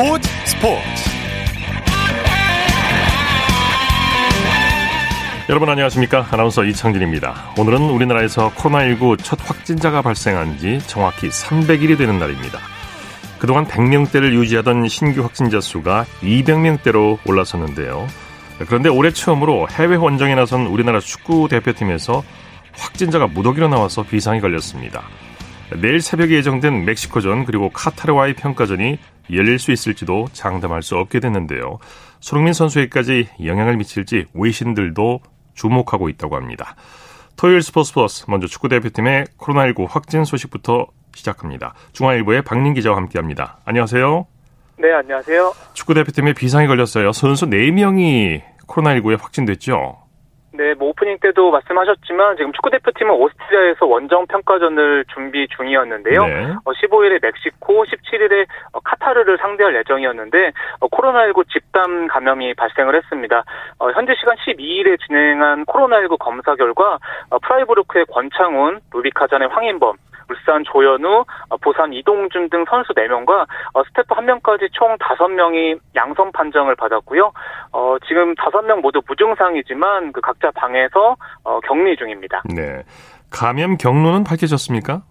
스포츠 스포츠. 여러분 안녕하십니까? 아나운서 이창진입니다. 오늘은 우리나라에서 코로나19 첫 확진자가 발생한 지 정확히 300일이 되는 날입니다. 그동안 100명대를 유지하던 신규 확진자 수가 200명대로 올라섰는데요. 그런데 올해 처음으로 해외 원정에 나선 우리나라 축구 대표팀에서 확진자가 무더기로 나와서 비상이 걸렸습니다. 내일 새벽에 예정된 멕시코전 그리고 카타르와의 평가전이 열릴 수 있을지도 장담할 수 없게 됐는데요. 손흥민 선수에까지 영향을 미칠지 외신들도 주목하고 있다고 합니다. 토요일 스포츠 플러스 먼저 축구 대표팀의 코로나19 확진 소식부터 시작합니다. 중앙일보의 박민 기자와 함께합니다. 안녕하세요. 네, 안녕하세요. 축구 대표팀에 비상이 걸렸어요. 선수 4명이 코로나19에 확진됐죠? 네, 뭐 오프닝 때도 말씀하셨지만 지금 축구 대표팀은 오스트리아에서 원정 평가전을 준비 중이었는데요. 네. 어, 15일에 멕시코, 17일에 어, 카타르를 상대할 예정이었는데 어, 코로나19 집단 감염이 발생을 했습니다. 어, 현재 시간 12일에 진행한 코로나19 검사 결과 어, 프라이부르크의 권창훈, 루빈카잔의 황인범, 울산 조현우, 어, 부산 이동준 등 선수 4명과 어, 스태프 1명까지 총 5명이 양성 판정을 받았고요. 어, 지금 5명 모두 무증상이지만 그 각자 방에서 격리 중입니다. 네. 감염 경로는 밝혀졌습니까?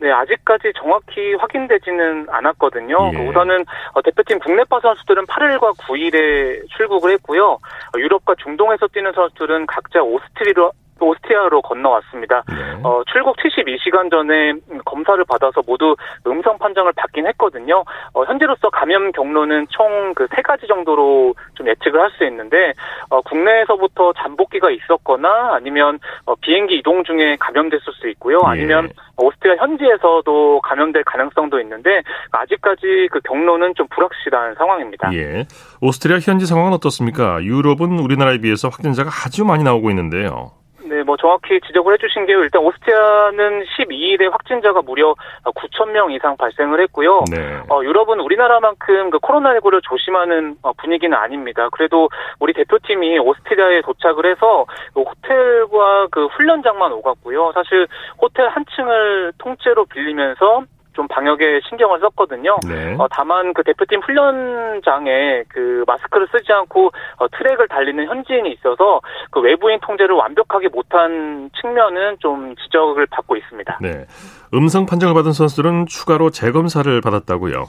네, 아직까지 정확히 확인되지는 않았거든요. 예. 우선은 대표팀 국내파 선수들은 8일과 9일에 출국을 했고요. 유럽과 중동에서 뛰는 선수들은 각자 오스트리아 오스트리아로 건너왔습니다. 네. 어, 출국 72시간 전에 검사를 받아서 모두 음성 판정을 받긴 했거든요. 어, 현재로서 감염 경로는 총 그 세 가지 정도로 좀 예측을 할 수 있는데 어, 국내에서부터 잠복기가 있었거나 아니면 어, 비행기 이동 중에 감염됐을 수 있고요. 예. 아니면 오스트리아 현지에서도 감염될 가능성도 있는데 아직까지 그 경로는 좀 불확실한 상황입니다. 예. 오스트리아 현지 상황은 어떻습니까? 유럽은 우리나라에 비해서 확진자가 아주 많이 나오고 있는데요. 네, 뭐 정확히 지적을 해주신 게요. 일단 오스트리아는 12일에 확진자가 무려 9천 명 이상 발생을 했고요. 네. 어, 유럽은 우리나라만큼 그 코로나19를 조심하는 어, 분위기는 아닙니다. 그래도 우리 대표팀이 오스트리아에 도착을 해서 그 호텔과 그 훈련장만 오갔고요. 사실 호텔 한 층을 통째로 빌리면서 좀 방역에 신경을 썼거든요. 네. 어, 다만 그 대표팀 훈련장에 그 마스크를 쓰지 않고 어, 트랙을 달리는 현지인이 있어서 그 외부인 통제를 완벽하게 못한 측면은 좀 지적을 받고 있습니다. 네. 음성 판정을 받은 선수들은 추가로 재검사를 받았다고요.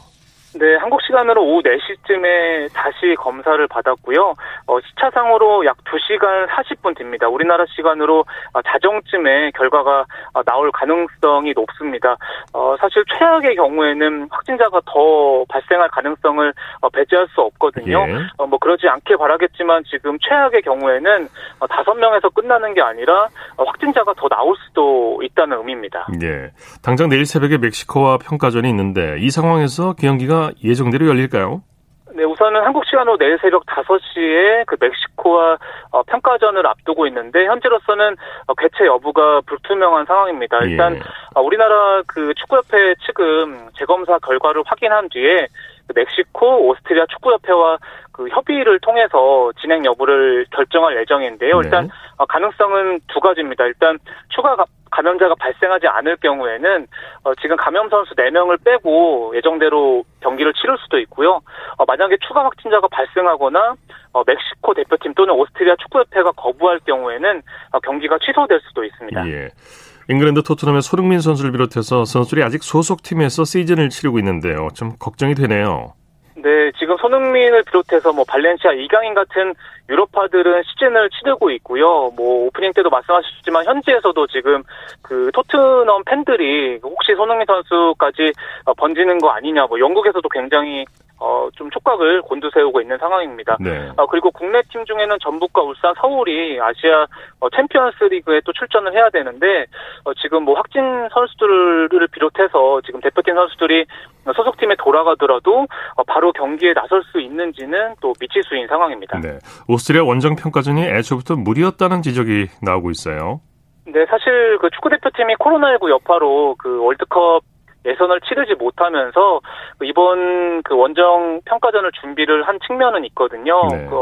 네, 한국 시간으로 오후 4시쯤에 다시 검사를 받았고요. 어, 시차상으로 약 2시간 40분 됩니다. 우리나라 시간으로 어, 자정쯤에 결과가 어, 나올 가능성이 높습니다. 어, 사실 최악의 경우에는 확진자가 더 발생할 가능성을 어, 배제할 수 없거든요. 예. 어, 뭐 그러지 않게 바라겠지만 지금 최악의 경우에는 어, 5명에서 끝나는 게 아니라 어, 확진자가 더 나올 수도 있다는 의미입니다. 예. 당장 내일 새벽에 멕시코와 평가전이 있는데 이 상황에서 경기가 예정대로 열릴까요? 네, 우선은 한국 시간으로 내일 새벽 5시에 그 멕시코와 어, 평가전을 앞두고 있는데 현재로서는 어, 개최 여부가 불투명한 상황입니다. 예. 일단 예. 어, 우리나라 그 축구협회 측은 재검사 결과를 확인한 뒤에 그 멕시코, 오스트리아 축구협회와 그 협의를 통해서 진행 여부를 결정할 예정인데요. 네. 일단 어, 가능성은 두 가지입니다. 일단 추가 감염자가 발생하지 않을 경우에는 어, 지금 감염 선수 4명을 빼고 예정대로 경기를 치를 수도 있고요. 어, 만약에 추가 확진자가 발생하거나 어, 멕시코 대표팀 또는 오스트리아 축구협회가 거부할 경우에는 어, 경기가 취소될 수도 있습니다. 예. 잉글랜드 토트넘의 손흥민 선수를 비롯해서 선수들이 아직 소속팀에서 시즌을 치르고 있는데요. 좀 걱정이 되네요. 네, 지금 손흥민을 비롯해서 뭐 발렌시아 이강인 같은 유럽파들은 시즌을 치르고 있고요. 뭐 오프닝 때도 말씀하셨지만 현지에서도 지금 그 토트넘 팬들이 혹시 손흥민 선수까지 번지는 거 아니냐, 뭐 영국에서도 굉장히 어, 좀 촉각을 곤두세우고 있는 상황입니다. 네. 어, 그리고 국내 팀 중에는 전북과 울산, 서울이 아시아 어, 챔피언스 리그에 또 출전을 해야 되는데, 어, 지금 뭐 확진 선수들을 비롯해서 지금 대표팀 선수들이 소속팀에 돌아가더라도 어, 바로 경기에 나설 수 있는지는 또 미치수인 상황입니다. 네. 오스트리아 원정 평가전이 애초부터 무리였다는 지적이 나오고 있어요. 네, 사실 그 축구 대표팀이 코로나19 여파로 그 월드컵 예선을 치르지 못하면서 이번 그 원정 평가전을 준비를 한 측면은 있거든요. 네. 그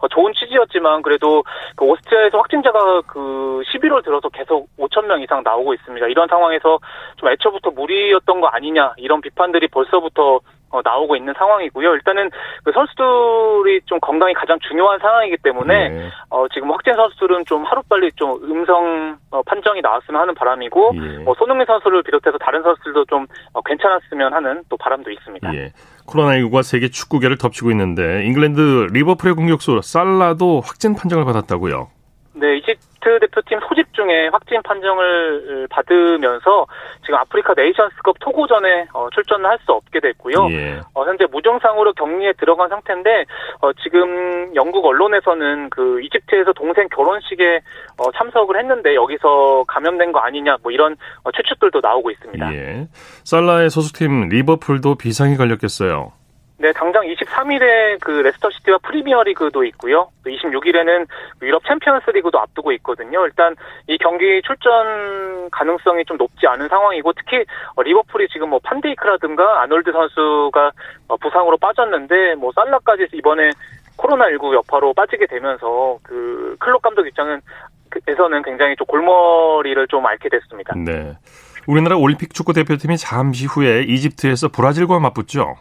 어, 좋은 취지였지만 그래도 그 오스트리아에서 확진자가 그 11월 들어서 계속 5천 명 이상 나오고 있습니다. 이런 상황에서 좀 애초부터 무리였던 거 아니냐 이런 비판들이 벌써부터 어, 나오고 있는 상황이고요. 일단은 그 선수들이 좀 건강이 가장 중요한 상황이기 때문에 네. 어, 지금 확진 선수들은 좀 하루빨리 좀 음성 어, 판정이 나왔으면 하는 바람이고 예. 뭐 손흥민 선수를 비롯해서 다른 선수들도 좀 어, 괜찮았으면 하는 또 바람도 있습니다. 예. 코로나19가 세계 축구계를 덮치고 있는데 잉글랜드 리버풀의 공격수 살라도 확진 판정을 받았다고요. 네, 이집트 대표팀 소집 중에 확진 판정을 받으면서 지금 아프리카 네이션스컵 토고전에 어, 출전을 할 수 없게 됐고요. 예. 어, 현재 무증상으로 격리에 들어간 상태인데 어, 지금 영국 언론에서는 그 이집트에서 동생 결혼식에 어, 참석을 했는데 여기서 감염된 거 아니냐 뭐 이런 어, 추측들도 나오고 있습니다. 예. 살라의 소속팀 리버풀도 비상이 걸렸겠어요. 네, 당장 23일에 그 레스터 시티와 프리미어 리그도 있고요. 26일에는 유럽 챔피언스 리그도 앞두고 있거든요. 일단 이 경기 출전 가능성이 좀 높지 않은 상황이고 특히 리버풀이 지금 뭐 판데이크라든가 아놀드 선수가 어, 부상으로 빠졌는데 뭐 살라까지 이번에 코로나19 여파로 빠지게 되면서 그 클롭 감독 입장은 에서는 굉장히 좀 골머리를 좀 앓게 됐습니다. 네. 우리나라 올림픽 축구 대표팀이 잠시 후에 이집트에서 브라질과 맞붙죠.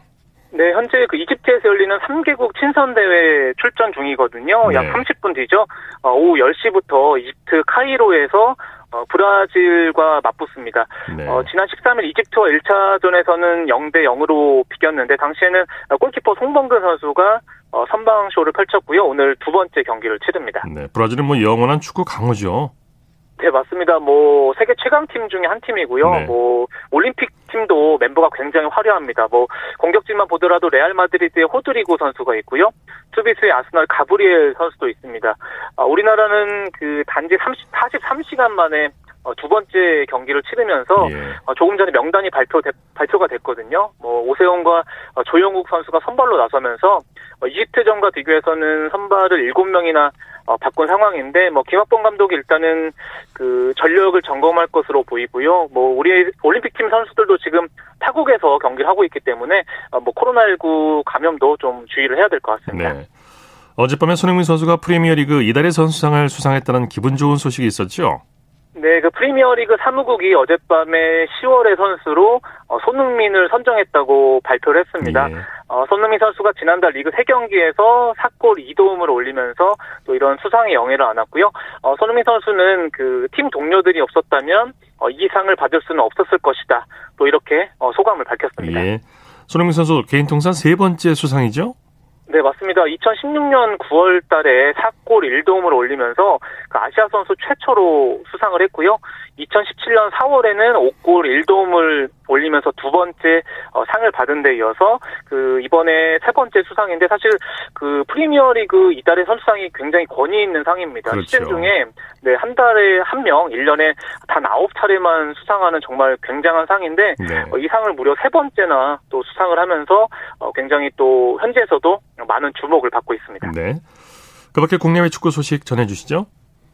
네, 현재 그 이집트에서 열리는 3개국 친선 대회 출전 중이거든요. 네. 약 30분 뒤죠. 어, 오후 10시부터 이집트 카이로에서 어, 브라질과 맞붙습니다. 네. 어, 지난 13일 이집트와 1차전에서는 0대 0으로 비겼는데 당시에는 골키퍼 송범근 선수가 어, 선방쇼를 펼쳤고요. 오늘 두 번째 경기를 치릅니다. 네, 브라질은 뭐 영원한 축구 강호죠. 네, 맞습니다. 뭐 세계 최강 팀 중에 한 팀이고요. 네. 뭐 올림픽 팀도 mem버가 굉장히 화려합니다. 뭐 공격진만 보더라도 레알 마드리드의 호드리고 선수가 있고요. 투비스의 아스널 가브리엘 선수도 있습니다. 아, 우리나라는 그 단지 30, 43시간 만에 어, 두 번째 경기를 치르면서 예. 어, 조금 전에 명단이 발표 발표가 됐거든요. 뭐 오세훈과 어, 조영국 선수가 선발로 나서면서 어, 이집트전과 비교해서는 선발을 7명이나 어, 바꾼 상황인데 뭐 김학범 감독이 일단은 그 전력을 점검할 것으로 보이고요. 뭐 우리 올림픽 팀 선수들도 지금 타국에서 경기를 하고 있기 때문에 어, 뭐 코로나19 감염도 좀 주의를 해야 될 것 같습니다. 네. 어젯밤에 손흥민 선수가 프리미어리그 이달의 선수상을 수상했다는 기분 좋은 소식이 있었죠. 네, 그 프리미어리그 사무국이 어젯밤에 10월의 선수로 어, 손흥민을 선정했다고 발표를 했습니다. 예. 어, 손흥민 선수가 지난달 리그 3경기에서 4골 2도움을 올리면서 또 이런 수상의 영예를 안았고요. 어, 손흥민 선수는 그 팀 동료들이 없었다면 어, 이 상을 받을 수는 없었을 것이다. 또 이렇게 어, 소감을 밝혔습니다. 예. 손흥민 선수 개인 통산 세 번째 수상이죠? 네, 맞습니다. 2016년 9월 달에 4골 1도움을 올리면서 그 아시아 선수 최초로 수상을 했고요. 2017년 4월에는 5골 1도움을 올리면서 두 번째 어, 상을 받은 데 이어서 그 이번에 세 번째 수상인데 사실 그 프리미어리그 이달의 선수상이 굉장히 권위 있는 상입니다. 그렇죠. 시즌 중에 네, 한 달에 한 명, 1년에 단 9차례만 수상하는 정말 굉장한 상인데 네. 어, 이 상을 무려 세 번째나 또 수상을 하면서 어, 굉장히 또 현지에서도 많은 주목을 받고 있습니다. 네. 그밖에 국내외 축구 소식 전해 주시죠.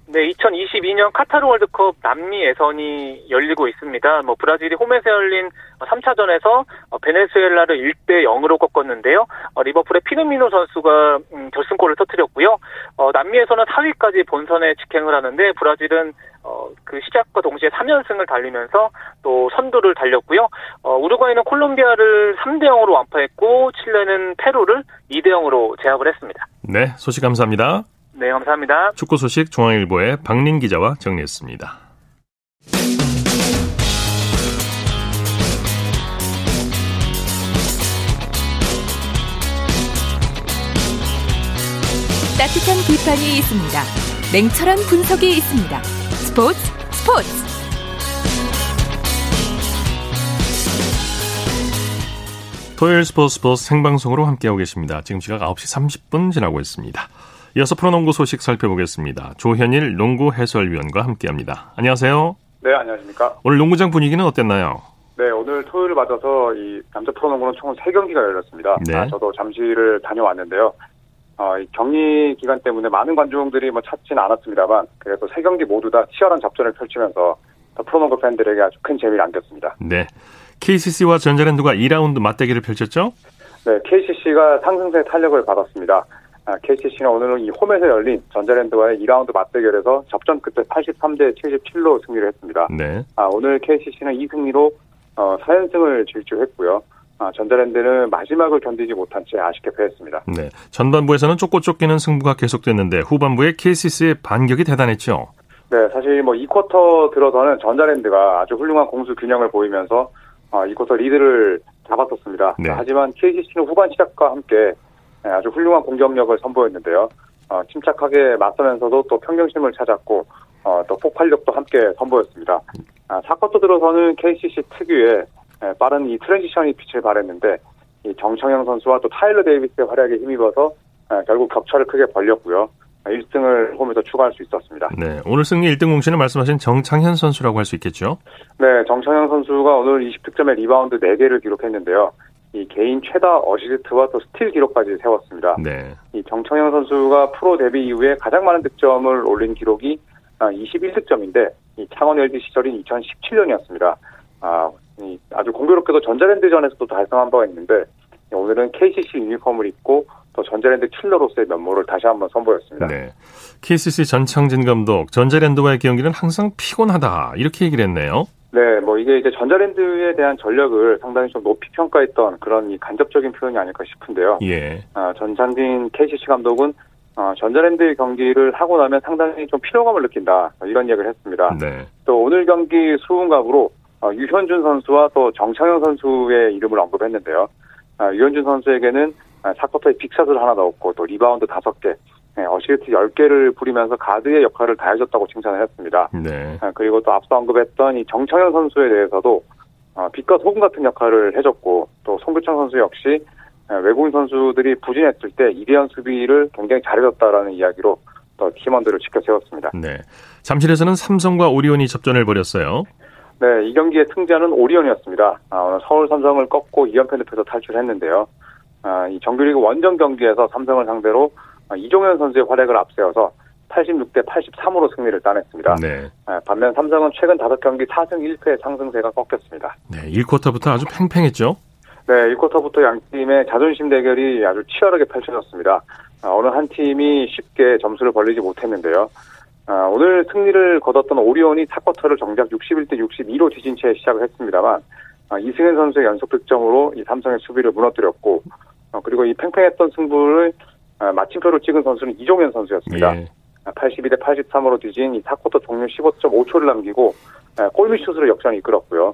네, 2022년 카타르 월드컵 남미 예선이 열리고 있습니다. 뭐 브라질이 홈에서 열린 3차전에서 베네수엘라를 1대 0으로 꺾었는데요. 어, 리버풀의 피르미노 선수가 음, 결승골을 터뜨렸고요. 어, 남미에서는 4위까지 본선에 직행을 하는데 브라질은 어, 그 시작과 동시에 3연승을 달리면서 또 선두를 달렸고요. 우루과이는 콜롬비아를 3대 0으로 완파했고 칠레는 페루를 2대 0으로 제압을 했습니다. 네, 소식 감사합니다. 네, 감사합니다. 축구 소식 중앙일보의 박린 기자와 정리했습니다. 따뜻한 비판이 있습니다. 냉철한 분석이 있습니다. 스포츠 스포츠. 토요일 스포츠 스포츠 생방송으로 함께하고 계십니다. 지금 시각 9시 30분 지나고 있습니다. 이어서 프로농구 소식 살펴보겠습니다. 조현일 농구 해설위원과 함께합니다. 안녕하세요. 네, 안녕하십니까. 오늘 농구장 분위기는 어땠나요? 네, 오늘 토요일을 맞아서 이 남자 프로농구는 총 3경기가 열렸습니다. 네. 아, 저도 잠시를 다녀왔는데요. 어, 이 격리 기간 때문에 많은 관중들이 뭐 찾지는 않았습니다만 그래도 3경기 모두 다 치열한 접전을 펼치면서 프로농구 팬들에게 아주 큰 재미를 안겼습니다. 네. KCC와 전자랜드가 2라운드 맞대결을 펼쳤죠? 네, KCC가 상승세 탄력을 받았습니다. KCC는 아, 오늘은 이 홈에서 열린 전자랜드와의 2라운드 맞대결에서 접전 끝에 83대 77로 승리를 했습니다. 네. 아, 오늘 KCC는 이 승리로 어, 4연승을 질주했고요. 아, 전자랜드는 마지막을 견디지 못한 채 아쉽게 패했습니다. 네. 전반부에서는 쫓고 쫓기는 승부가 계속됐는데 후반부에 KCC의 반격이 대단했죠. 네, 사실 뭐 2쿼터 들어서는 전자랜드가 아주 훌륭한 공수 균형을 보이면서 어, 2쿼터 리드를 잡았었습니다. 네. 하지만 KCC는 후반 시작과 함께 네, 아주 훌륭한 공격력을 선보였는데요. 어, 침착하게 맞서면서도 또 평정심을 찾았고 어, 또 폭발력도 함께 선보였습니다. 아, 4쿼터 들어서는 KCC 특유의 네, 빠른 이 transition이 빛을 발했는데 이 정창영 선수와 또 타일러 데이비스의 활약에 힘입어서 네, 결국 격차를 크게 벌렸고요. 1승을 홈에서 추가할 수 있었습니다. 네, 오늘 승리 1등 공신을 말씀하신 정창영 선수라고 할 수 있겠죠? 네, 정창영 선수가 오늘 20득점에 리바운드 4개를 기록했는데요. 이 개인 최다 어시스트와 또 스틸 기록까지 세웠습니다. 네. 이 정창영 선수가 프로 데뷔 이후에 가장 많은 득점을 올린 기록이 21득점인데 이 창원 LG 시절인 2017년이었습니다. 아, 아주 공교롭게도 전자랜드전에서도 달성한 바가 있는데 오늘은 KCC 유니폼을 입고 또 전자랜드 킬러로서의 면모를 다시 한번 선보였습니다. 네. KCC 전창진 감독, 전자랜드와의 경기는 항상 피곤하다 이렇게 얘기를 했네요. 네, 뭐 이게 이제 전자랜드에 대한 전력을 상당히 좀 높이 평가했던 그런 이 간접적인 표현이 아닐까 싶은데요. 예. 아, 전창진 KCC 감독은 어, 전자랜드 경기를 하고 나면 상당히 좀 피로감을 느낀다 이런 얘기를 했습니다. 네. 또 오늘 경기 수훈갑으로 어, 유현준 선수와 또 정창영 선수의 이름을 언급했는데요. 아, 유현준 선수에게는 사쿼터에 big shot을 하나 넣었고 또 리바운드 5개, 네, 어시스트 10개를 뿌리면서 가드의 역할을 다해줬다고 칭찬을 했습니다. 네. 아, 그리고 또 앞서 언급했던 이 정창영 선수에 대해서도 어, 빛과 소금 같은 역할을 해줬고 또 송교창 선수 역시 외국인 선수들이 부진했을 때 이대한 수비를 굉장히 잘해줬다라는 이야기로 또 팀원들을 지켜 세웠습니다. 네. 잠실에서는 삼성과 오리온이 접전을 벌였어요. 네, 이 경기의 승자는 오리온이었습니다. 아, 오늘 서울 삼성을 꺾고 2연패 늪에서 탈출했는데요. 아, 이 정규리그 원정 경기에서 삼성을 상대로 아, 이종현 선수의 활약을 앞세워서 86대 83으로 승리를 따냈습니다. 네. 아, 반면 삼성은 최근 5경기 4승 1패 상승세가 꺾였습니다. 네, 1쿼터부터 아주 팽팽했죠? 네, 1쿼터부터 양 팀의 자존심 대결이 아주 치열하게 펼쳐졌습니다. 아, 어느 한 팀이 쉽게 점수를 벌리지 못했는데요. 아, 오늘 승리를 거뒀던 오리온이 4쿼터를 정작 61대 62로 뒤진 채 시작을 했습니다만 아, 이승현 선수의 연속 득점으로 이 삼성의 수비를 무너뜨렸고 어, 그리고 이 팽팽했던 승부를 아, 마침표로 찍은 선수는 이종현 선수였습니다. 예. 82대 83으로 뒤진 이 4쿼터 종료 15.5초를 남기고 골밑 슛으로 역전을 이끌었고요.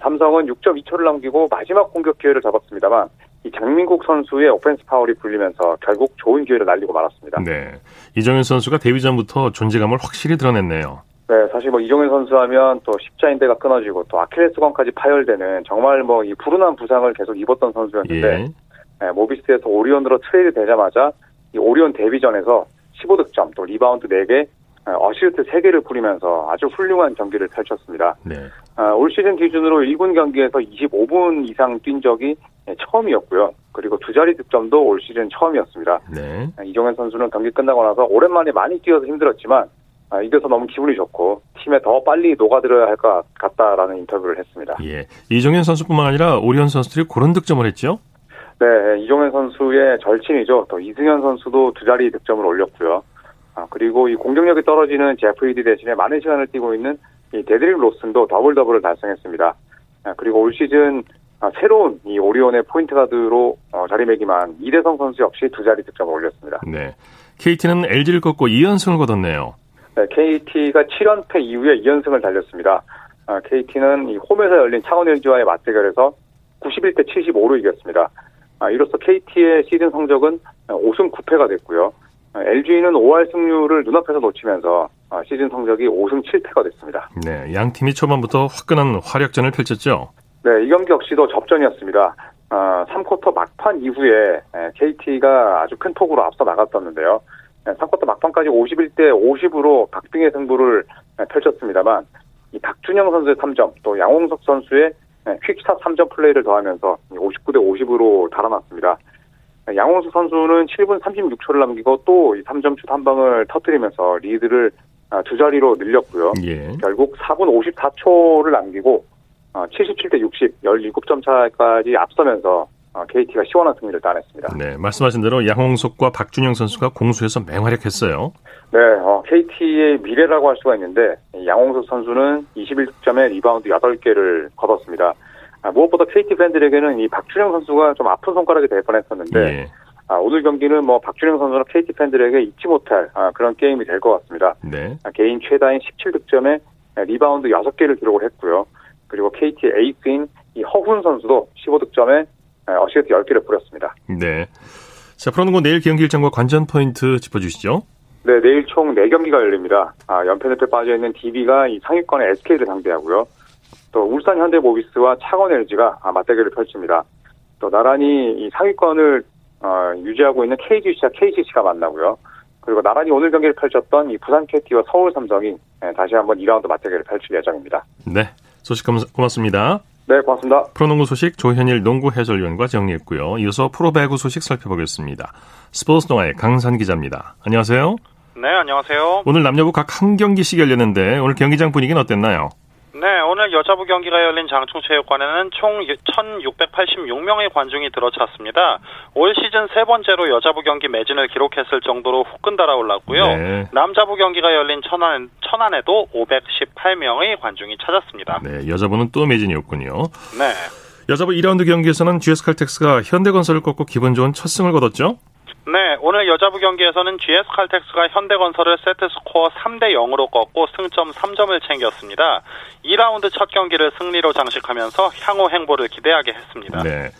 삼성은 6.2초를 남기고 마지막 공격 기회를 잡았습니다만 이 장민국 선수의 오펜스 파울이 불리면서 결국 좋은 기회를 날리고 말았습니다. 네. 이종현 선수가 데뷔 전부터 존재감을 확실히 드러냈네요. 네, 사실 뭐 이종현 선수 하면 또 십자인대가 끊어지고 또 아킬레스건까지 파열되는 정말 뭐 이 불운한 부상을 계속 입었던 선수였는데 예. 네, 모비스에서 오리온으로 트레이드 되자마자 이 오리온 데뷔전에서 15득점 또 리바운드 4개 어시스트 3개를 뿌리면서 아주 훌륭한 경기를 펼쳤습니다. 네. 아, 올 시즌 기준으로 1군 경기에서 25분 이상 뛴 적이 처음이었고요. 그리고 두 자리 득점도 올 시즌 처음이었습니다. 네. 아, 이종현 선수는 경기 끝나고 나서 오랜만에 많이 뛰어서 힘들었지만 아, 이겨서 너무 기분이 좋고 팀에 더 빨리 녹아들어야 할 것 같다라는 인터뷰를 했습니다. 예. 이종현 선수뿐만 아니라 오리온 선수들이 고른 득점을 했죠? 네, 이종현 선수의 절친이죠. 또 이승현 선수도 두 자리 득점을 올렸고요. 아, 그리고 이 공격력이 떨어지는 제프 위디 대신에 많은 시간을 뛰고 있는 이 디드릭 로슨도 더블 더블을 달성했습니다. 아, 그리고 올 시즌 아, 새로운 이 오리온의 포인트 가드로 어, 자리매김한 이대성 선수 역시 두 자리 득점을 올렸습니다. 네. KT는 LG를 꺾고 2연승을 거뒀네요. 네, KT가 7연패 이후에 2연승을 달렸습니다. 아, KT는 이 홈에서 열린 창원 LG와의 맞대결에서 91대 75로 이겼습니다. 아, 이로써 KT의 시즌 성적은 5승 9패가 됐고요. LG는 5할 승률을 눈앞에서 놓치면서 아, 시즌 성적이 5승 7패가 됐습니다. 네, 양 팀이 초반부터 화끈한 활약전을 펼쳤죠. 네, 이 경기 역시도 접전이었습니다. 아, 3쿼터 막판 이후에 KT가 아주 큰 폭으로 앞서 나갔었는데요. 3쿼터 막판까지 51대 50으로 박빙의 승부를 펼쳤습니다만 이 박준영 선수의 3점 또 양홍석 선수의 퀵스탑 3점 플레이를 더하면서 59대 50으로 달아났습니다. 양홍수 선수는 7분 36초를 남기고 또 3점 슛 한 방을 터뜨리면서 리드를 아, 두 자리로 늘렸고요. 예. 결국 4분 54초를 남기고 77대 60, 17점 차까지 앞서면서 KT가 어, 시원한 승리를 따냈습니다. 네, 말씀하신 대로 양홍석과 박준영 선수가 공수에서 맹활약했어요. 네, 어, KT의 미래라고 할 수가 있는데 양홍석 선수는 21득점에 리바운드 8개를 거뒀습니다. 아, 무엇보다 KT 팬들에게는 이 박준영 선수가 좀 아픈 손가락이 될 뻔했었는데 예. 아, 오늘 경기는 뭐 박준영 선수는 KT 팬들에게 잊지 못할 아, 그런 게임이 될 것 같습니다. 네. 아, 개인 최다인 17득점에 리바운드 6개를 기록을 했고요. 그리고 KT 에이스인 이 허훈 선수도 15득점에 어시스트 10개를 뿌렸습니다. 네. 자, 프로농구 내일 경기 일정과 관전 포인트 짚어주시죠. 네, 내일 총 4경기가 열립니다. 아, 연패늪에 빠져있는 DB가 이 상위권의 SK를 상대하고요. 또 울산 현대모비스와 창원 LG가 아, 맞대결을 펼칩니다. 또 나란히 이 상위권을 어, 유지하고 있는 KGC와 KCC가 만나고요. 그리고 나란히 오늘 경기를 펼쳤던 이 부산 KT와 서울 삼성이 네, 다시 한번 2라운드 맞대결을 펼칠 예정입니다. 네, 소식 고맙습니다. 네, 고맙습니다. 프로농구 소식 조현일 농구 해설위원과 정리했고요. 이어서 프로배구 소식 살펴보겠습니다. 스포츠 동아의 강산 기자입니다. 안녕하세요. 네, 안녕하세요. 오늘 남녀부 각 한 경기씩 열렸는데 오늘 경기장 분위기는 어땠나요? 네, 오늘 여자부 경기가 열린 장충체육관에는 총 1,686명의 관중이 들어찼습니다. 올 시즌 세 번째로 여자부 경기 매진을 기록했을 정도로 후끈 달아올랐고요. 네. 남자부 경기가 열린 천안, 천안에도 518명의 관중이 찾았습니다. 네, 여자부는 또 매진이었군요. 네. 여자부 2라운드 경기에서는 GS칼텍스가 현대건설을 꺾고 기분 좋은 첫 승을 거뒀죠? 네, 오늘 여자부 경기에서는 GS 칼텍스가 현대건설을 세트 스코어 3대 0으로 꺾고 승점 3점을 챙겼습니다. 2라운드 첫 경기를 승리로 장식하면서 향후 행보를 기대하게 했습니다. 네.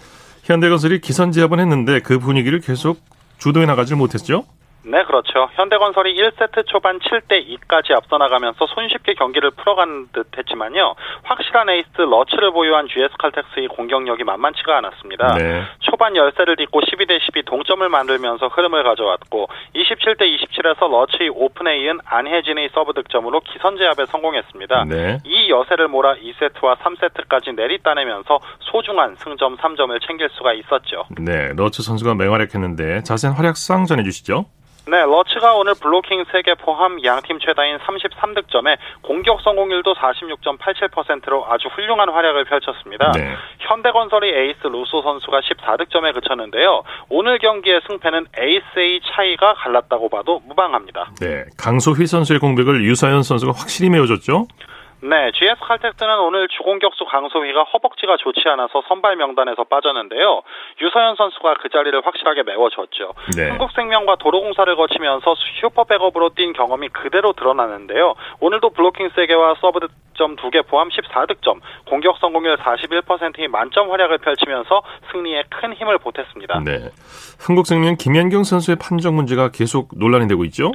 현대건설이 기선제압은 했는데 그 분위기를 계속 주도해 나가질 못했죠? 네, 그렇죠. 현대건설이 1세트 초반 7대 2까지 앞서 나가면서 손쉽게 경기를 풀어간 듯 했지만요. 확실한 에이스 러츠를 보유한 GS 칼텍스의 공격력이 만만치가 않았습니다. 네. 초반 열세를 딛고 12대 12 동점을 만들면서 흐름을 가져왔고 27대 27에서 러츠의 오픈에 이은 안혜진의 서브 득점으로 기선제압에 성공했습니다. 네. 이 여세를 몰아 2세트와 3세트까지 내리따내면서 소중한 승점 3점을 챙길 수가 있었죠. 네, 러츠 선수가 맹활약했는데 자세한 활약상 전해 주시죠. 네, 러츠가 오늘 블로킹 3개 포함 양팀 최다인 33득점에 공격 성공률도 46.87%로 아주 훌륭한 활약을 펼쳤습니다. 네. 현대건설의 에이스 루소 선수가 14득점에 그쳤는데요. 오늘 경기의 승패는 에이스의 차이가 갈랐다고 봐도 무방합니다. 네, 강소휘 선수의 공백을 유사현 선수가 확실히 메워줬죠? 네, GS 칼텍스는 오늘 주공격수 강소희가 허벅지가 좋지 않아서 선발 명단에서 빠졌는데요. 유서연 선수가 그 자리를 확실하게 메워줬죠. 네. 한국생명과 도로공사를 거치면서 슈퍼 백업으로 뛴 경험이 그대로 드러나는데요. 오늘도 블로킹 3개와 서브 득점 2개 포함 14득점, 공격 성공률 41%의 만점 활약을 펼치면서 승리에 큰 힘을 보탰습니다. 네. 흥국생명 김연경 선수의 판정 문제가 계속 논란이 되고 있죠?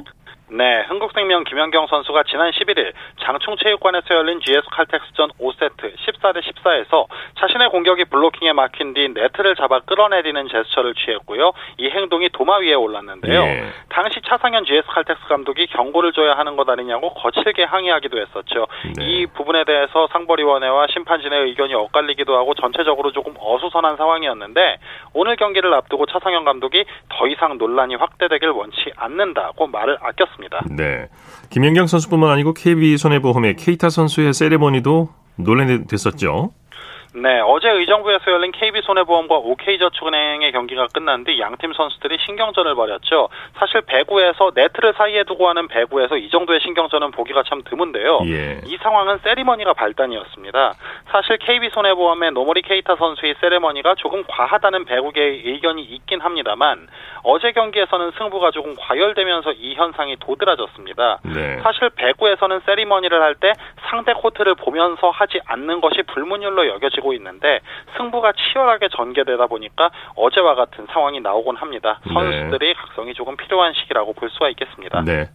네, 흥국생명 김연경 선수가 지난 11일 장충체육관에서 열린 GS 칼텍스전 5세트 14대 14에서 자신의 공격이 블로킹에 막힌 뒤 네트를 잡아 끌어내리는 제스처를 취했고요. 이 행동이 도마 위에 올랐는데요. 예. 당시 차상현 GS 칼텍스 감독이 경고를 줘야 하는 것 아니냐고 거칠게 항의하기도 했었죠. 네. 이 부분에 대해서 상벌위원회와 심판진의 의견이 엇갈리기도 하고 전체적으로 조금 어수선한 상황이었는데 오늘 경기를 앞두고 차상현 감독이 더 이상 논란이 확대되길 원치 않는다고 말을 아꼈습니다. 있습니다. 네. 김연경 선수뿐만 아니고 KB손해보험의 케이타 선수의 세레머니도 논란이 됐었죠. 네, 어제 의정부에서 열린 KB손해보험과 OK저축은행의 경기가 끝난 뒤 양팀 선수들이 신경전을 벌였죠. 사실 배구에서 네트를 사이에 두고 하는 배구에서 이 정도의 신경전은 보기가 참 드문데요. 예. 이 상황은 세리머니가 발단이었습니다. 사실 KB손해보험의 노우모리 케이타 선수의 세레머니가 조금 과하다는 배구계의 의견이 있긴 합니다만 어제 경기에서는 승부가 조금 과열되면서 이 현상이 도드라졌습니다. 네. 사실 배구에서는 세리머니를 할 때 상대 코트를 보면서 하지 않는 것이 불문율로 여겨지고 되고 있는데 승부가 치열하게 전개되다 보니까 어제와 같은 상황이 나오곤 합니다. 네. 선수들이 각성이 조금 필요한 시기라고 볼 수가 있겠습니다. 네.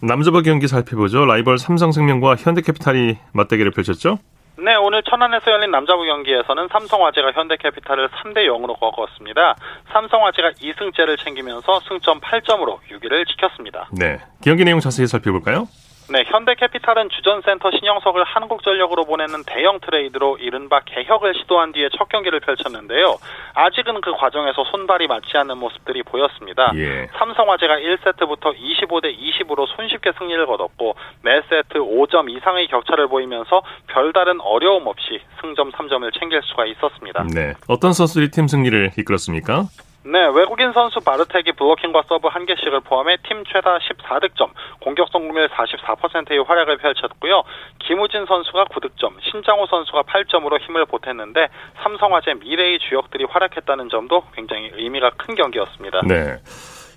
남자부 경기 살펴보죠. 라이벌 삼성생명과 현대캐피탈이 맞대결을 펼쳤죠? 네, 오늘 천안에서 열린 남자부 경기에서는 삼성화재가 현대캐피탈을 3대 0으로 꺾었습니다. 삼성화재가 2승째를 챙기면서 승점 8점으로 6위를 지켰습니다. 네, 경기 내용 자세히 살펴볼까요? 네, 현대캐피탈은 주전센터 신영석을 한국전력으로 보내는 대형 트레이드로 이른바 개혁을 시도한 뒤에 첫 경기를 펼쳤는데요. 아직은 그 과정에서 손발이 맞지 않는 모습들이 보였습니다. 예. 삼성화재가 1세트부터 25대 20으로 손쉽게 승리를 거뒀고 매 세트 5점 이상의 격차를 보이면서 별다른 어려움 없이 승점 3점을 챙길 수가 있었습니다. 네, 어떤 선수들이 팀 승리를 이끌었습니까? 네, 외국인 선수 바르텍이 블로킹과 서브 한 개씩을 포함해 팀 최다 14득점, 공격 성공률 44%의 활약을 펼쳤고요. 김우진 선수가 9득점, 신장호 선수가 8점으로 힘을 보탰는데 삼성화재 미래의 주역들이 활약했다는 점도 굉장히 의미가 큰 경기였습니다. 네.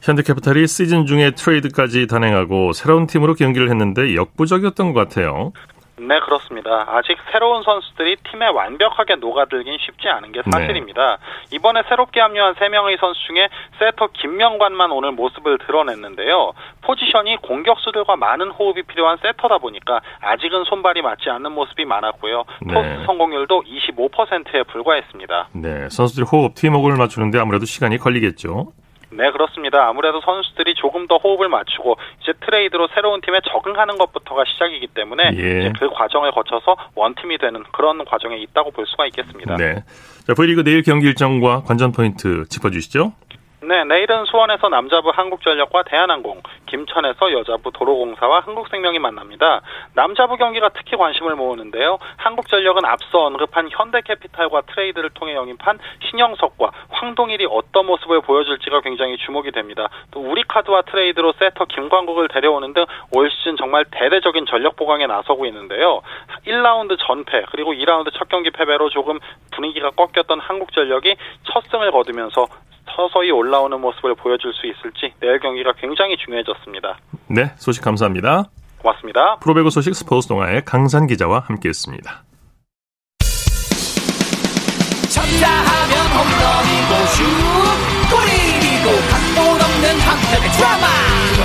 현대캐피탈이 시즌 중에 트레이드까지 단행하고 새로운 팀으로 경기를 했는데 역부족이었던 것 같아요. 네, 그렇습니다. 아직 새로운 선수들이 팀에 완벽하게 녹아들긴 쉽지 않은 게 사실입니다. 네. 이번에 새롭게 합류한 3명의 선수 중에 세터 김명관만 오늘 모습을 드러냈는데요. 포지션이 공격수들과 많은 호흡이 필요한 세터다 보니까 아직은 손발이 맞지 않는 모습이 많았고요. 네. 토스 성공률도 25%에 불과했습니다. 네, 선수들이 호흡, 팀워크를 맞추는데 아무래도 시간이 걸리겠죠. 네, 그렇습니다. 아무래도 선수들이 조금 더 호흡을 맞추고 이제 트레이드로 새로운 팀에 적응하는 것부터가 시작이기 때문에 예. 그 과정을 거쳐서 원팀이 되는 그런 과정에 있다고 볼 수가 있겠습니다. 네. 자, V리그 내일 경기 일정과 관전 포인트 짚어주시죠. 네, 내일은 수원에서 남자부 한국전력과 대한항공, 김천에서 여자부 도로공사와 흥국생명이 만납니다. 남자부 경기가 특히 관심을 모으는데요. 한국전력은 앞서 언급한 현대캐피탈과 트레이드를 통해 영입한 신영석과 황동일이 어떤 모습을 보여줄지가 굉장히 주목이 됩니다. 또 우리카드와 트레이드로 세터 김광국을 데려오는 등 올 시즌 정말 대대적인 전력 보강에 나서고 있는데요. 1라운드 전패 그리고 2라운드 첫 경기 패배로 조금 분위기가 꺾였던 한국전력이 첫 승을 거두면서 서서히 올라오는 모습을 보여줄 수 있을지 내일 경기가 굉장히 중요해졌습니다. 네, 소식 감사합니다. 고맙습니다. 프로배구 소식 스포츠 동아의 강산 기자와 함께했습니다. 쳤다 하면 홈런이고 슛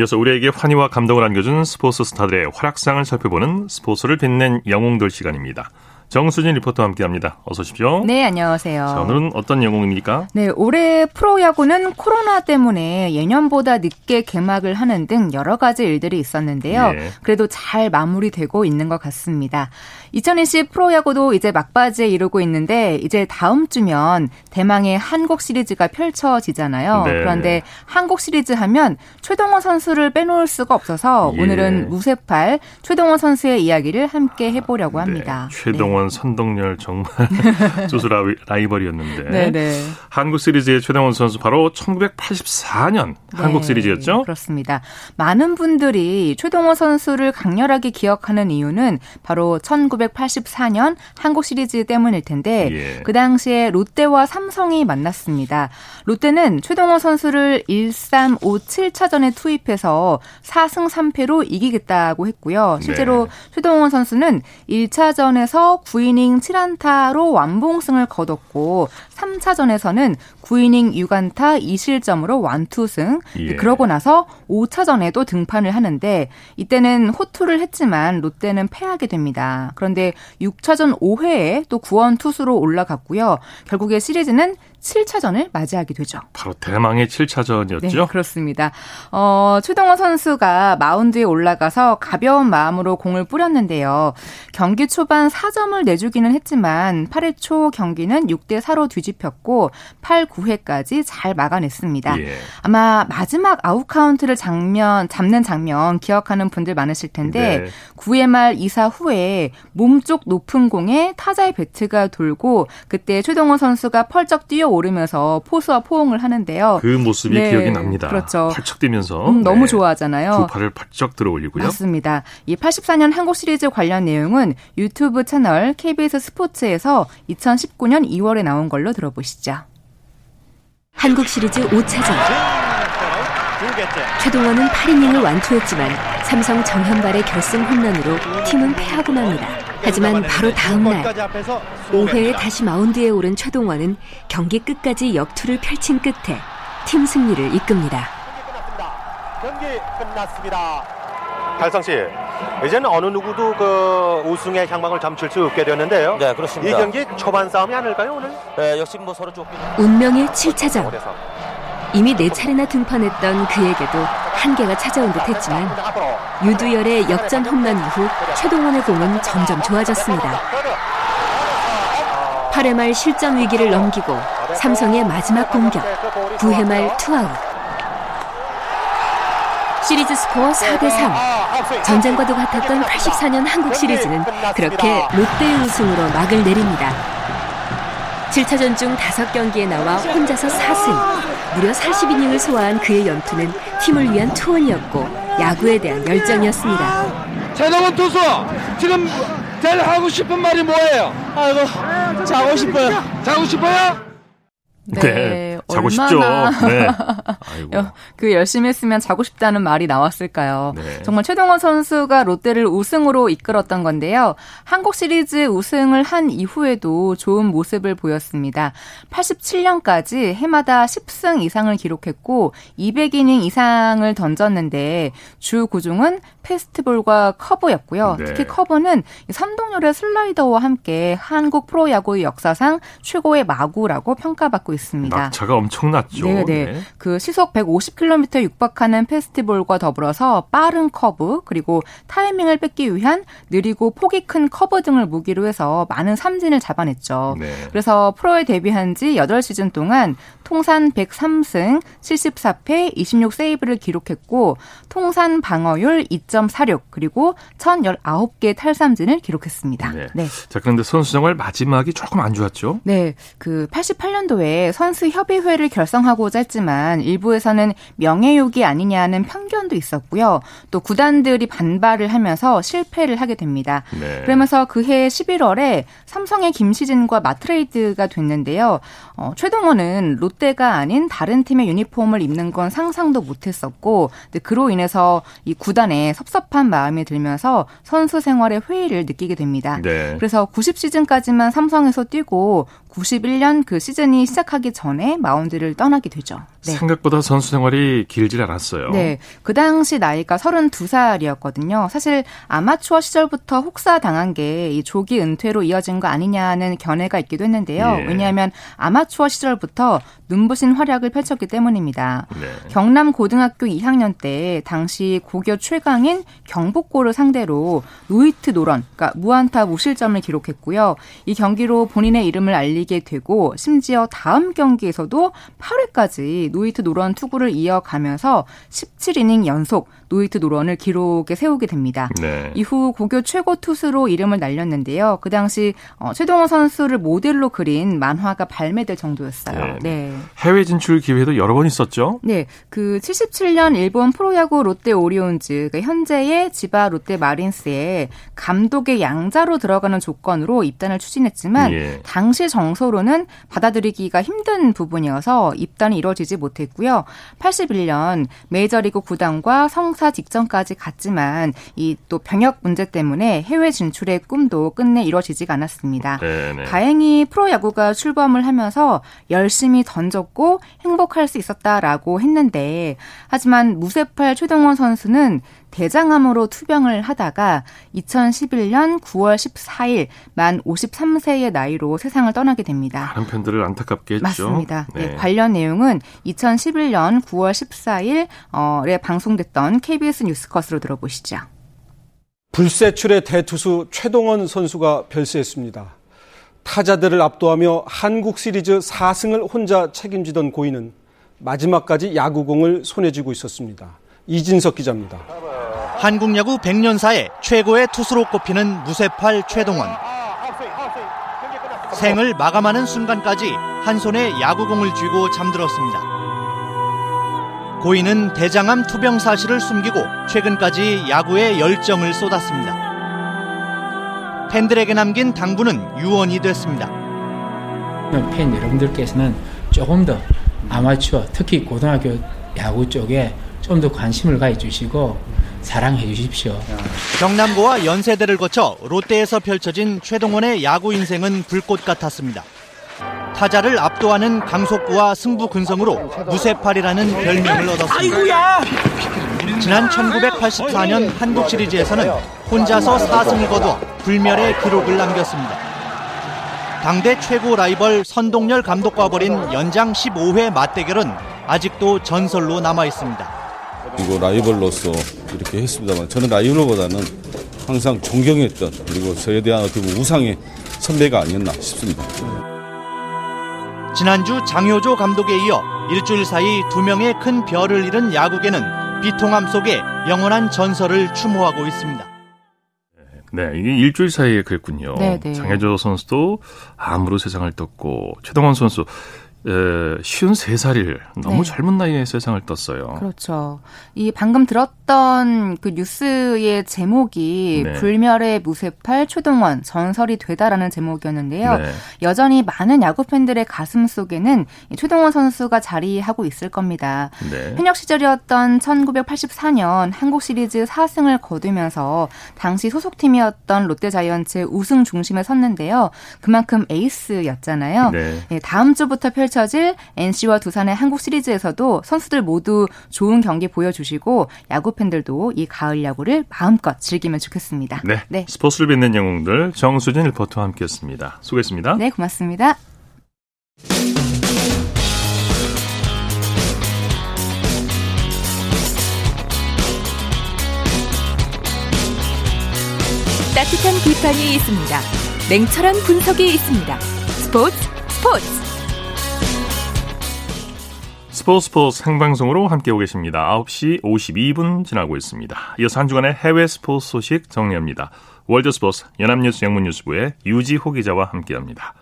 이어서 우리에게 환희와 감동을 안겨준 스포츠 스타들의 활약상을 살펴보는 스포츠를 빛낸 영웅들 시간입니다. 정수진 리포터와 함께합니다. 어서 오십시오. 네, 안녕하세요. 자, 오늘은 어떤 영웅입니까? 네, 올해 프로야구는 코로나 때문에 예년보다 늦게 개막을 하는 등 여러 가지 일들이 있었는데요. 예. 그래도 잘 마무리되고 있는 것 같습니다. 2020 프로야구도 이제 막바지에 이르고 있는데 이제 다음 주면 대망의 한국 시리즈가 펼쳐지잖아요. 네. 그런데 한국 시리즈 하면 최동원 선수를 빼놓을 수가 없어서 예. 오늘은 무쇠팔 최동원 선수의 이야기를 함께 해보려고 네. 합니다. 네. 최동원 최동원, 선동열 정말 소수 라이벌이었는데 네네. 네. 한국 시리즈의 최동원 선수 바로 1984년 네, 한국 시리즈였죠? 그렇습니다. 많은 분들이 최동원 선수를 강렬하게 기억하는 이유는 바로 1984년 한국 시리즈 때문일 텐데 예. 그 당시에 롯데와 삼성이 만났습니다. 롯데는 최동원 선수를 1357차전에 투입해서 4승 3패로 이기겠다고 했고요. 실제로 네. 최동원 선수는 1차전에서 9이닝 7안타로 완봉승을 거뒀고 3차전에서는 9이닝 6안타 2실점으로 완투승. 예. 그러고 나서 5차전에도 등판을 하는데 이때는 호투를 했지만 롯데는 패하게 됩니다. 그런데 6차전 5회에 또 구원 투수로 올라갔고요. 결국에 시리즈는 7차전을 맞이하게 되죠. 바로 대망의 7차전이었죠? 네, 그렇습니다. 어, 최동호 선수가 마운드에 올라가서 가벼운 마음으로 공을 뿌렸는데요. 경기 초반 4점을 내주기는 했지만 8회 초 경기는 6대 4로 뒤집혔고 8, 9회까지 잘 막아냈습니다. 예. 아마 마지막 아웃 카운트를 장면 잡는 장면 기억하는 분들 많으실 텐데 네. 9회 말 2사 후에 몸쪽 높은 공에 타자의 배트가 돌고 그때 최동원 선수가 펄쩍 뛰어 오르면서 포수와 포옹을 하는데요. 그 모습이 네, 기억이 납니다. 그렇죠. 팔쩍 뛰면서 음, 너무 네. 좋아하잖아요. 두 팔을 번쩍 들어 올리고요. 맞습니다. 이 84년 한국 시리즈 관련 내용은 유튜브 채널 KBS 스포츠에서 2019년 2월에 나온 걸로 들어보시죠. 한국 시리즈 5차전. 최동원은 8이닝을 완투했지만 삼성 정현발의 결승 홈런으로 팀은 패하고 맙니다. 하지만 바로 다음 날 5회에 다시 마운드에 오른 최동원은 경기 끝까지 역투를 펼친 끝에 팀 승리를 이끕니다. 경기 끝났습니다. 달성 씨, 이제는 어느 누구도 그 우승의 향방을 점칠 수 없게 되는데요. 네, 그렇습니다. 이 경기 초반 싸움이 아닐까요, 오늘? 네, 역시 뭐 서로 좁 운명의 7차전. 이미 네 차례나 등판했던 그에게도 한계가 찾아온 듯 했지만 유두열의 역전 홈런 이후 최동원의 공은 점점 좋아졌습니다. 8회 말 실점 위기를 넘기고 삼성의 마지막 공격 9회 말 투아웃 시리즈 스코어 4대3 전쟁과도 같았던 84년 한국 시리즈는 그렇게 롯데의 우승으로 막을 내립니다. 7차전 중 5경기에 나와 혼자서 4승, 무려 40이닝을 소화한 그의 연투는 팀을 위한 투혼이었고 야구에 대한 열정이었습니다. 최동원 투수, 지금 제일 하고 싶은 말이 뭐예요? 아이고, 자고 싶어요. 자고 싶어요? 네. 네. 자고 싶죠. 네. 그 열심히 했으면 자고 싶다는 말이 나왔을까요? 네. 정말 최동원 선수가 롯데를 우승으로 이끌었던 건데요. 한국 시리즈 우승을 한 이후에도 좋은 모습을 보였습니다. 87년까지 해마다 10승 이상을 기록했고 200이닝 이상을 던졌는데 주 구종은 패스트볼과 커브였고요. 네. 특히 커브는 선동열의 슬라이더와 함께 한국 프로야구의 역사상 최고의 마구라고 평가받고 있습니다. 낙차가 엄청났죠. 네네. 네. 그 시속 150km 육박하는 패스트볼과 더불어서 빠른 커브 그리고 타이밍을 뺏기 위한 느리고 폭이 큰 커브 등을 무기로 해서 많은 삼진을 잡아냈죠. 네. 그래서 프로에 데뷔한 지 8시즌 동안 통산 103승 74패 26세이브를 기록했고 통산 방어율 2.46 그리고 1019개 탈삼진을 기록했습니다. 네. 네. 자, 그런데 선수 생활 마지막이 조금 안 좋았죠? 네. 그 88년도에 선수 협의회 를 결성하고자 했지만 일부에서는 명예욕이 아니냐는 편견도 있었고요. 또 구단들이 반발을 하면서 실패를 하게 됩니다. 네. 그러면서 그해 11월에 삼성의 김시진과 마트레이드가 됐는데요. 어, 최동원은 롯데가 아닌 다른 팀의 유니폼을 입는 건 상상도 못했었고 그로 인해서 이 구단에 섭섭한 마음이 들면서 선수 생활의 회의를 느끼게 됩니다. 네. 그래서 90 시즌까지만 삼성에서 뛰고 91년 그 시즌이 시작하기 전에 마운 드를 떠나게 되죠. 네. 생각보다 선수 생활이 길질 않았어요. 네. 그 당시 나이가 32살이었거든요. 사실 아마추어 시절부터 혹사 당한 게 이 조기 은퇴로 이어진 거 아니냐는 견해가 있기도 했는데요. 예. 왜냐하면 아마추어 시절부터 눈부신 활약을 펼쳤기 때문입니다. 네. 경남 고등학교 2학년 때 당시 고교 최강인 경복고를 상대로 노히트 노런, 그러니까 무안타 무실점을 기록했고요. 이 경기로 본인의 이름을 알리게 되고 심지어 다음 경기에서도 8회까지 노히트 노런 투구를 이어가면서 17이닝 연속 노히트 노런을 기록에 세우게 됩니다. 네. 이후 고교 최고 투수로 이름을 날렸는데요. 그 당시 어, 최동호 선수를 모델로 그린 만화가 발매될 정도였어요. 네. 네. 해외 진출 기회도 여러 번 있었죠? 네. 그 77년 일본 프로야구 롯데 오리온즈, 그러니까 현재의 지바 롯데 마린스에 감독의 양자로 들어가는 조건으로 입단을 추진했지만 예. 당시 정서로는 받아들이기가 힘든 부분이어서 입단이 이뤄지지 못했고요. 81년 메이저리그 구단과 성사 직전까지 갔지만 이 또 병역 문제 때문에 해외 진출의 꿈도 끝내 이뤄지지가 않았습니다. 네네. 다행히 프로야구가 출범을 하면서 열심히 던졌고 행복할 수 있었다라고 했는데 하지만 무쇠팔 최동원 선수는 대장암으로 투병을 하다가 2011년 9월 14일 만 53세의 나이로 세상을 떠나게 됩니다. 많은 팬들을 안타깝게 했죠. 맞습니다. 네. 네, 관련 내용은 2011년 9월 14일에 방송됐던 KBS 뉴스컷으로 들어보시죠. 불세출의 대투수 최동원 선수가 별세했습니다. 타자들을 압도하며 한국 시리즈 4승을 혼자 책임지던 고인은 마지막까지 야구공을 손에 쥐고 있었습니다. 이진석 기자입니다. 한국 야구 100년사의 최고의 투수로 꼽히는 무쇠팔 최동원. 생을 마감하는 순간까지 한 손에 야구공을 쥐고 잠들었습니다. 고인은 대장암 투병 사실을 숨기고 최근까지 야구에 열정을 쏟았습니다. 팬들에게 남긴 당부는 유언이 됐습니다. 팬 여러분들께서는 조금 더 아마추어, 특히 고등학교 야구 쪽에 좀 더 관심을 가해 주시고 사랑해 주십시오. 경남고와 연세대를 거쳐 롯데에서 펼쳐진 최동원의 야구 인생은 불꽃 같았습니다. 타자를 압도하는 강속구와 승부 근성으로 무쇠팔이라는 별명을 얻었습니다. 지난 1984년 한국 시리즈에서는 혼자서 4승을 거두어 불멸의 기록을 남겼습니다. 당대 최고 라이벌 선동열 감독과 벌인 연장 15회 맞대결은 아직도 전설로 남아 있습니다. 그리고 라이벌로서 이렇게 했습니다만 저는 라이벌보다는 항상 존경했던 그리고 저에 대한 어떻게 우상의 선배가 아니었나 싶습니다. 지난주 장효조 감독에 이어 일주일 사이 두 명의 큰 별을 잃은 야구계는 비통함 속에 영원한 전설을 추모하고 있습니다. 네, 이게 일주일 사이에 그랬군요. 네네. 네. 장혜조 선수도 암으로 세상을 떴고 최동원 선수 쉬운 세 살일 너무 네. 젊은 나이에 세상을 떴어요. 그렇죠. 이 방금 들었던 그 뉴스의 제목이 네. 불멸의 무쇠팔 최동원 전설이 되다라는 제목이었는데요. 네. 여전히 많은 야구 팬들의 가슴 속에는 최동원 선수가 자리하고 있을 겁니다. 네. 현역 시절이었던 1984년 한국 시리즈 4승을 거두면서 당시 소속팀이었던 롯데자이언츠 우승 중심에 섰는데요. 그만큼 에이스였잖아요. 네. 예, 다음 주부터 펼 펼쳐질 NC와 두산의 한국 시리즈에서도 선수들 모두 좋은 경기 보여주시고 야구 팬들도 이 가을 야구를 마음껏 즐기면 좋겠습니다. 네. 네. 스포츠를 빛낸 영웅들 정수진 리포터와 함께했습니다. 수고했습니다. 네, 고맙습니다. 따뜻한 비판이 있습니다. 냉철한 분석이 있습니다. 스포츠 스포츠 스포츠 스포츠 생방송으로 함께하고 계십니다. 9시 52분 지나고 있습니다. 이어서 한 주간의 해외 스포츠 소식 정리합니다. 월드 스포츠 연합뉴스 영문뉴스부의 유지호 기자와 함께합니다.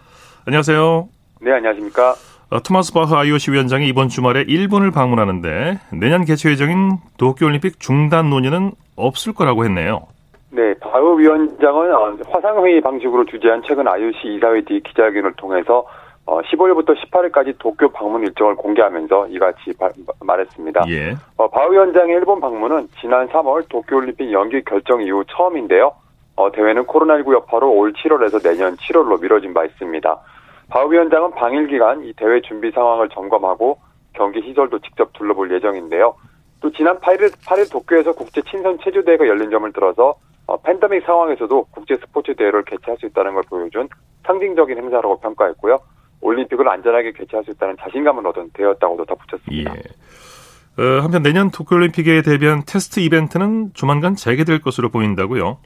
안녕하세요. 네, 안녕하십니까. 어, 토마스 바흐 IOC 위원장이 이번 주말에 일본을 방문하는데 내년 개최 예정인 도쿄올림픽 중단 논의는 없을 거라고 했네요. 네, 바흐 위원장은 어, 화상회의 방식으로 주재한 최근 IOC 이사회 뒤 기자회견을 통해서 어, 15일부터 18일까지 도쿄 방문 일정을 공개하면서 이같이 바, 말했습니다. 예. 어, 바 위원장의 일본 방문은 지난 3월 도쿄올림픽 연기 결정 이후 처음인데요. 어, 대회는 코로나19 여파로 올 7월에서 내년 7월로 미뤄진 바 있습니다. 바 위원장은 방일 기간 이 대회 준비 상황을 점검하고 경기 시설도 직접 둘러볼 예정인데요. 또 지난 8일, 8일 도쿄에서 국제 친선 체조대회가 열린 점을 들어서 어, 팬데믹 상황에서도 국제 스포츠 대회를 개최할 수 있다는 걸 보여준 상징적인 행사라고 평가했고요. 올림픽을 안전하게 개최할 수 있다는 자신감을 얻은 대회였다고도 덧붙였습니다. 예. 어, 한편 내년 도쿄올림픽에 대비한 테스트 이벤트는 조만간 재개될 것으로 보인다고요?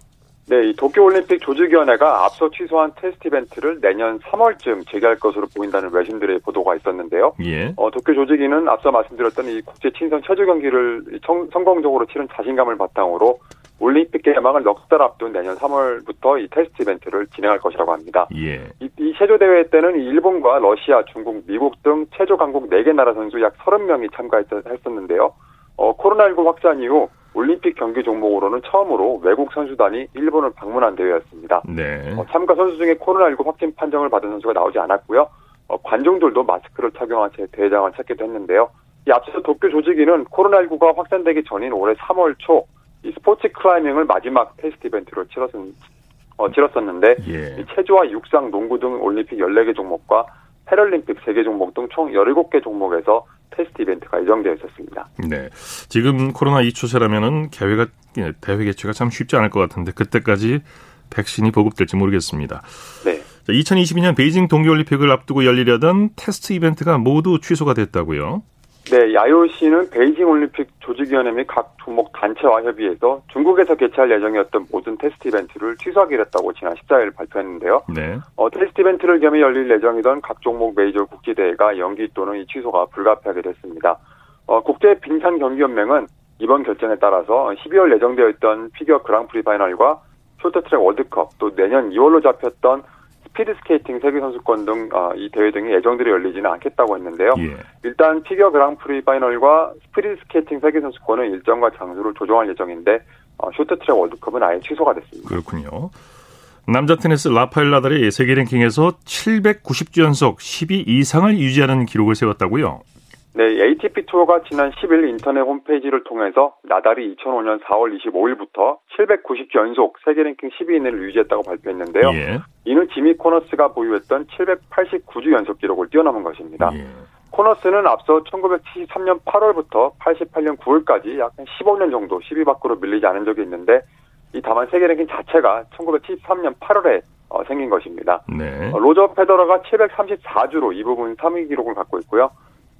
네, 이 도쿄올림픽 조직위원회가 앞서 취소한 테스트 이벤트를 내년 3월쯤 재개할 것으로 보인다는 외신들의 보도가 있었는데요. 예. 어, 도쿄 조직위는 앞서 말씀드렸던 이 국제 친선 체조 경기를 청, 성공적으로 치른 자신감을 바탕으로 올림픽 개막을 넉 달 앞둔 내년 3월부터 이 테스트 이벤트를 진행할 것이라고 합니다. 예. 이, 이 체조 대회 때는 일본과 러시아, 중국, 미국 등 체조 강국 4개 나라 선수 약 30명이 참가했었는데요. 어, 코로나19 확산 이후 올림픽 경기 종목으로는 처음으로 외국 선수단이 일본을 방문한 대회였습니다. 네. 어, 참가 선수 중에 코로나19 확진 판정을 받은 선수가 나오지 않았고요. 어, 관중들도 마스크를 착용한 채 대회장을 찾기도 했는데요. 이 앞서 도쿄 조직위는 코로나19가 확산되기 전인 올해 3월 초 이 스포츠 클라이밍을 마지막 테스트 이벤트로 치렀, 어, 치렀었는데 예. 체조와 육상, 농구 등 올림픽 14개 종목과 패럴림픽 3개 종목 등 총 17개 종목에서 테스트 이벤트가 예정되어 있었습니다. 네. 지금 코로나 이 추세라면은 개회가, 예, 대회 개최가 참 쉽지 않을 것 같은데 그때까지 백신이 보급될지 모르겠습니다. 네. 2022년 베이징 동계올림픽을 앞두고 열리려던 테스트 이벤트가 모두 취소가 됐다고요? 네, IOC는 베이징 올림픽 조직위원회 및 각 종목 단체와 협의해서 중국에서 개최할 예정이었던 모든 테스트 이벤트를 취소하기로 했다고 지난 14일 발표했는데요. 네. 어, 테스트 이벤트를 겸해 열릴 예정이던 각 종목 메이저 국제대회가 연기 또는 이 취소가 불가피하게 됐습니다. 어, 국제 빙상 경기연맹은 이번 결정에 따라서 12월 예정되어 있던 피겨 그랑프리 파이널과 쇼트트랙 월드컵 또 내년 2월로 잡혔던 스피드 스케이팅 세계 선수권 등이 어, 대회 등이 예정들이 열리지는 않겠다고 했는데요. 예. 일단 피겨 그랑프리 파이널과 스피드 스케이팅 세계 선수권은 일정과 장소를 조정할 예정인데 어, 쇼트트랙 월드컵은 아예 취소가 됐습니다. 그렇군요. 남자 테니스 라파엘 나달이 세계 랭킹에서 790주 연속 10위 이상을 유지하는 기록을 세웠다고요? 네, ATP 투어가 지난 10일 인터넷 홈페이지를 통해서 나달이 2005년 4월 25일부터 790주 연속 세계 랭킹 10위인을 유지했다고 발표했는데요. 예. 이는 지미 코너스가 보유했던 789주 연속 기록을 뛰어넘은 것입니다. 예. 코너스는 앞서 1973년 8월부터 88년 9월까지 약 15년 정도 10위 밖으로 밀리지 않은 적이 있는데 이 다만 세계 랭킹 자체가 1973년 8월에 어, 생긴 것입니다. 네. 어, 로저 페더러가 734주로 이 부분 3위 기록을 갖고 있고요.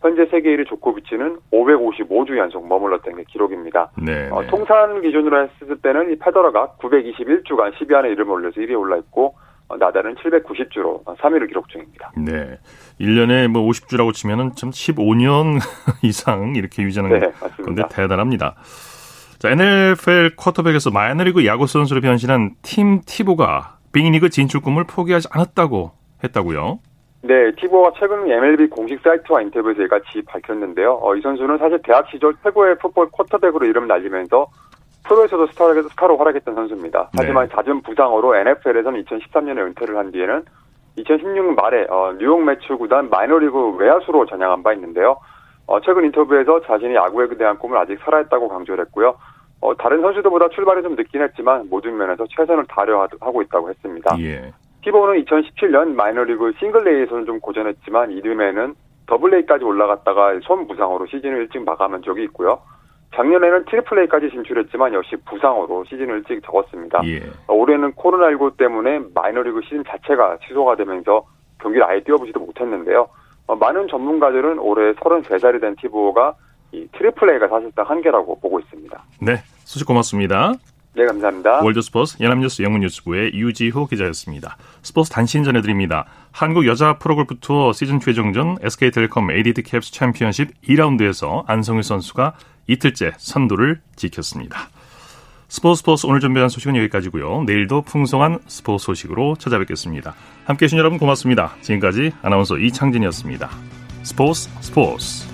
현재 세계 1위 조코비치는 555주 연속 머물렀던 게 기록입니다. 네, 어, 네. 통산 기준으로 했을 때는 이 페더러가 921주간 10위 안에 이름을 올려서 1위에 올라 있고 어, 나달은 790주로 3위를 기록 중입니다. 네. 1년에 뭐 50주라고 치면은 참 15년 이상 이렇게 유지하는 네, 건데 대단합니다. 자, NFL 쿼터백에서 마이너리그 야구 선수로 변신한 팀 티보가 빅리그 진출 꿈을 포기하지 않았다고 했다고요? 네, 티보가 최근 MLB 공식 사이트와 인터뷰에서 이같이 밝혔는데요. 어, 이 선수는 사실 대학 시절 최고의 풋볼 쿼터백으로 이름 날리면서 프로에서도 스타로, 스타로 활약했던 선수입니다. 하지만 네. 잦은 부상으로 NFL에서는 2013년에 은퇴를 한 뒤에는 2016년 말에 어, 뉴욕 매츠 구단 마이너리그 외야수로 전향한 바 있는데요. 어, 최근 인터뷰에서 자신이 야구에 대한 꿈을 아직 살아있다고 강조를 했고요. 어, 다른 선수들보다 출발이 좀 늦긴 했지만 모든 면에서 최선을 다려 하고 있다고 했습니다. 예. 티보는 2017년 마이너리그 싱글A에서는 좀 고전했지만 이듬해는 더블A까지 올라갔다가 손 부상으로 시즌을 일찍 마감한 적이 있고요. 작년에는 트리플A까지 진출했지만 역시 부상으로 시즌을 일찍 접었습니다. 예. 올해는 코로나19 때문에 마이너리그 시즌 자체가 취소가 되면서 경기를 아예 뛰어보지도 못했는데요. 어, 많은 전문가들은 올해 33살이 된 티보가 이 트리플A가 사실상 한계라고 보고 있습니다. 네, 소식 고맙습니다. 네, 감사합니다. 월드스포츠 연합뉴스 영문뉴스부의 유지호 기자였습니다. 스포츠 단신 전해드립니다. 한국 여자 프로골프 투어 시즌 최종전 SK텔레콤 ADT 캡스 챔피언십 2라운드에서 안성일 선수가 이틀째 선두를 지켰습니다. 스포츠 스포츠 오늘 준비한 소식은 여기까지고요. 내일도 풍성한 스포츠 소식으로 찾아뵙겠습니다. 함께해 주신 여러분 고맙습니다. 지금까지 아나운서 이창진이었습니다. 스포츠 스포츠